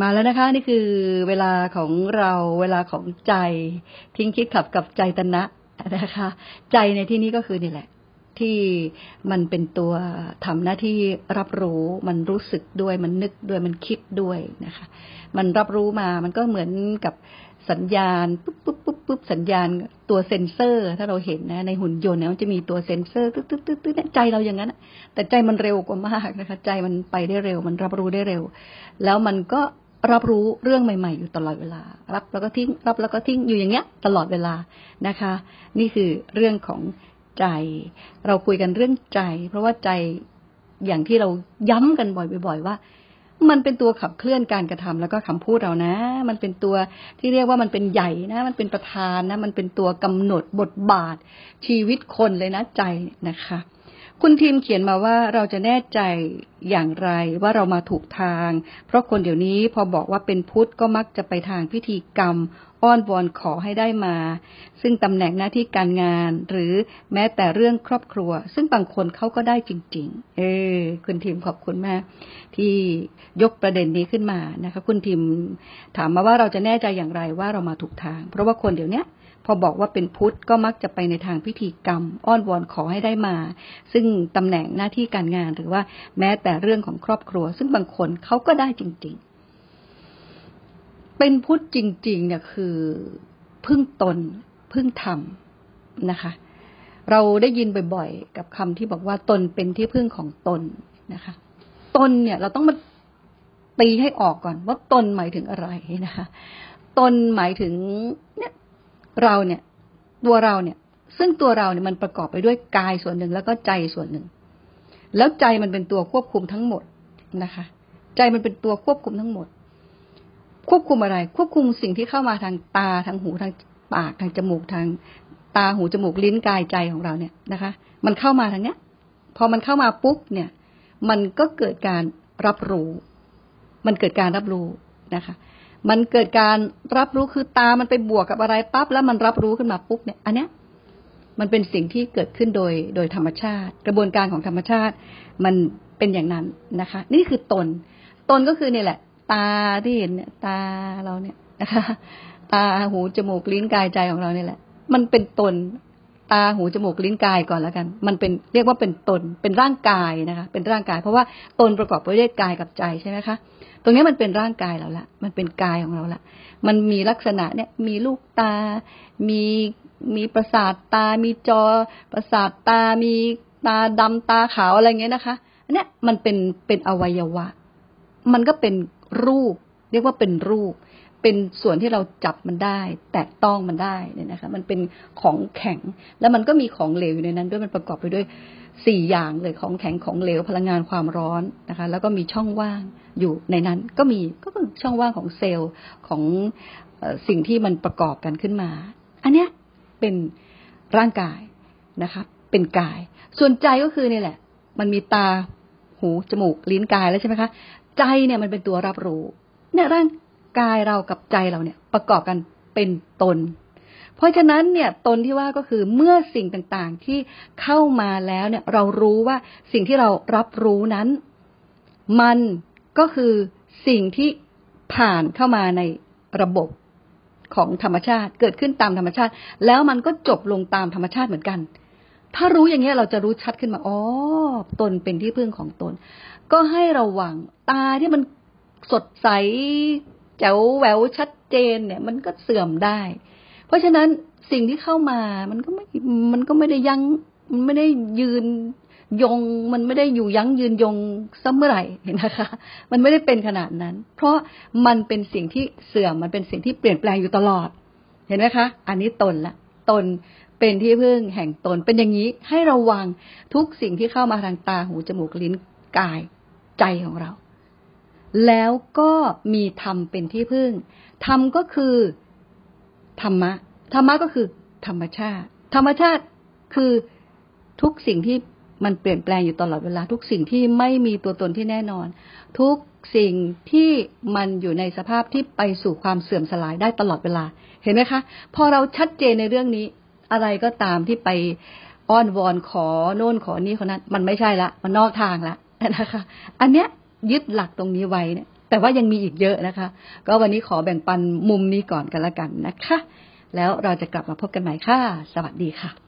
มาแล้วนะคะ นี่คือเวลาของเราเวลาของใจทิ้งคิดขับกับใจตนะนะคะ ใจในที่นี้ก็คือนี่แหละ ที่มันเป็นตัวทำหน้าที่รับรู้มันรู้สึกด้วยมันนึกด้วยมันคิดด้วยนะคะ มันรับรู้มามันก็เหมือนกับสัญญาณปุ๊บปุ๊บปุ๊บปุ๊บสัญญาณตัวเซ็นเซอร์ ถ้าเราเห็นนะ ในหุ่นยนต์เนี่ยมันจะมีตัวเซ็นเซอร์ตึ๊ดตึ๊ดตึ๊ดตึ๊ดใจเราอย่างนั้นแต่ใจมันเร็วกว่ามากนะคะ ใจมันไปได้เร็ว มันรับรู้ได้เร็ว แล้วมันก็ รับรู้เรื่องใหม่ ๆ อยู่ตลอดเวลา รับแล้วก็ทิ้ง รับแล้วก็ทิ้งอยู่อย่างเงี้ย ตลอดเวลานะคะ นี่คือเรื่องของใจ เราคุยกันเรื่องใจ เพราะว่าใจอย่างที่เราย้ำกันบ่อย ๆ ว่า มันเป็นตัวขับเคลื่อนการกระทำแล้วก็คำพูดเรานะ มันเป็นตัวที่เรียกว่ามันเป็นใหญ่นะ มันเป็นประธานนะ มันเป็นตัวกำหนดบทบาทชีวิตคนเลยนะใจนะคะ คุณทีมเขียนมาว่าเราจะแน่ใจอย่างไรว่าเรามาถูกทาง เพราะคนเดี๋ยวนี้พอบอกว่าเป็นพุทธก็มักจะไปทางพิธีกรรม อ้อนวอนขอให้ได้มา ซึ่งตำแหน่งหน้าที่การงาน หรือแม้แต่เรื่องครอบครัว ซึ่งบางคนเขาก็ได้จริง ๆ เออ คุณทีมขอบคุณมาก ที่ยกประเด็นนี้ขึ้นมานะคะ คุณทีมถามมาว่าเราจะแน่ใจอย่างไรว่าเรามาถูกทาง เพราะว่าคนเดี๋ยวนี้ พอบอกว่าเป็นพุทธก็มักจะไปในทางพิธีกรรม อ้อนวอนขอให้ได้มา ซึ่งตำแหน่งหน้าที่การงานหรือว่าแม้แต่เรื่องของครอบครัว ซึ่งบางคนเขาก็ได้จริง ๆ เป็นพุทธจริง ๆ เนี่ยคือ พึ่งตน พึ่งธรรมนะคะ เราได้ยินบ่อย ๆ กับคำที่บอกว่าตนเป็นที่พึ่งของตนนะคะ ตนเนี่ยเราต้องมาตีให้ออกก่อนว่าตนหมายถึงอะไรนะคะ ตนหมายถึงเนี่ย เราเนี่ย ตัวเราเนี่ย ซึ่งตัวเราเนี่ยมันประกอบไปด้วยกายส่วนหนึ่งแล้วก็ใจส่วนหนึ่ง แล้วใจมันเป็นตัวควบคุมทั้งหมดนะคะ ใจมันเป็นตัวควบคุมทั้งหมด ควบคุมอะไร ควบคุมสิ่งที่เข้ามาทางตาทางหูทางปากทางจมูกทางตาหูจมูกลิ้นกายใจของเราเนี่ยนะคะ มันเข้ามาทางเนี้ย พอมันเข้ามาปุ๊บเนี่ย มันก็เกิดการรับรู้ มันเกิดการรับรู้นะคะ มันเกิดการรับรู้คือตามันไปบวกกับอะไรปั๊บแล้วมันรับรู้ขึ้นมาปุ๊บเนี่ย อันเนี้ยมันเป็นสิ่งที่เกิดขึ้นโดยโดยธรรมชาติ กระบวนการของธรรมชาติ มันเป็นอย่างนั้นนะคะ นี่คือตน ตนก็คือเนี่ยแหละ ตาที่เห็นเนี่ย ตาเราเนี่ยนะคะ ตาหูจมูกลิ้นกายใจของเราเนี่ยแหละ มันเป็นตนตาหูจมูกลิ้นกายก่อนแล้วกัน มันเป็นเรียกว่าเป็นตนเป็นร่างกายนะคะ เป็นร่างกาย เพราะว่าตนประกอบไปด้วยกายกับใจใช่ไหมคะ ตรงนี้มันเป็นร่างกายเราละ มันเป็นกายของเราละ มันมีลักษณะเนี่ย มีลูกตา มีมีประสาทตา มีจอ ประสาทตา มีตาดำตาขาวอะไรเงี้ยนะคะอันนี้มันเป็นเป็นอวัยวะ มันก็เป็นรูป เรียกว่าเป็นรูป เป็นส่วนที่เราจับมันได้ แตะต้องมันได้เนี่ยนะคะ มันเป็นของแข็ง แล้วมันก็มีของเหลวอยู่ในนั้น ด้วยมันประกอบไปด้วยสี่อย่างเลยของแข็งของเหลวพลังงานความร้อนนะคะ แล้วก็มีช่องว่างอยู่ในนั้น ก็มีก็คือช่องว่างของเซลล์ของสิ่งที่มันประกอบกันขึ้นมา อันเนี้ยเป็นร่างกายนะคะ เป็นกาย ส่วนใจก็คือนี่แหละ มันมีตาหูจมูกลิ้นกายแล้วใช่ไหมคะ ใจเนี่ยมันเป็นตัวรับรู้เนี่ยร่าง กายเรากับใจเราเนี่ยประกอบกันเป็นตน เพราะฉะนั้นเนี่ยตนที่ว่าก็คือเมื่อสิ่งต่างๆที่เข้ามาแล้วเนี่ยเรารู้ว่าสิ่งที่เรารับรู้นั้น มันก็คือสิ่งที่ผ่านเข้ามาในระบบของธรรมชาติเกิดขึ้นตามธรรมชาติ แล้วมันก็จบลงตามธรรมชาติเหมือนกัน ถ้ารู้อย่างนี้เราจะรู้ชัดขึ้นมาอ๋อตนเป็นที่พึ่งของตน ก็ให้ระวังตาที่มันสดใส แจ๋วแหววชัดเจนเนี่ย มันก็เสื่อมได้ เพราะฉะนั้นสิ่งที่เข้ามามันก็ไม่มันก็ไม่ได้ยัง้งมันไม่ได้ยืนยง มันไม่ได้อยู่ยั้งยืนยงซัเมื่อไหร่นะคะ มันไม่ได้เป็นขนาดนั้น เพราะมันเป็นสิ่งที่เสื่อมมันเป็นสิ่งที่เปลี่ยนแปลงอยู่ตลอด เห็นไหมคะ อันนี้ตนละตนเป็นที่พึ่งแห่งตนเป็นอย่างนี้ให้ระวังทุกสิ่งที่เข้ามาทางตาหูจมูกลิ้นกายใจของเรา แล้วก็มีธรรมเป็นที่พึ่ง ธรรมก็คือธรรมะ ธรรมะก็คือธรรมชาติ ธรรมชาติคือทุกสิ่งที่มันเปลี่ยนแปลงอยู่ตลอดเวลา ทุกสิ่งที่ไม่มีตัวตนที่แน่นอน ทุกสิ่งที่มันอยู่ในสภาพที่ไปสู่ความเสื่อมสลายได้ตลอดเวลา เห็นไหมคะ พอเราชัดเจนในเรื่องนี้ อะไรก็ตามที่ไปอ้อนวอนขอโน่นขอนี่คนนั้น มันไม่ใช่ละ มันนอกทางละนะคะ อันเนี้ย ยึดหลักตรงนี้ไว้เนี่ยแต่ว่ายังมีอีกเยอะนะคะ ก็วันนี้ขอแบ่งปันมุมนี้ก่อนกันละกันนะคะ แล้วเราจะกลับมาพบกันใหม่ค่ะ สวัสดีค่ะ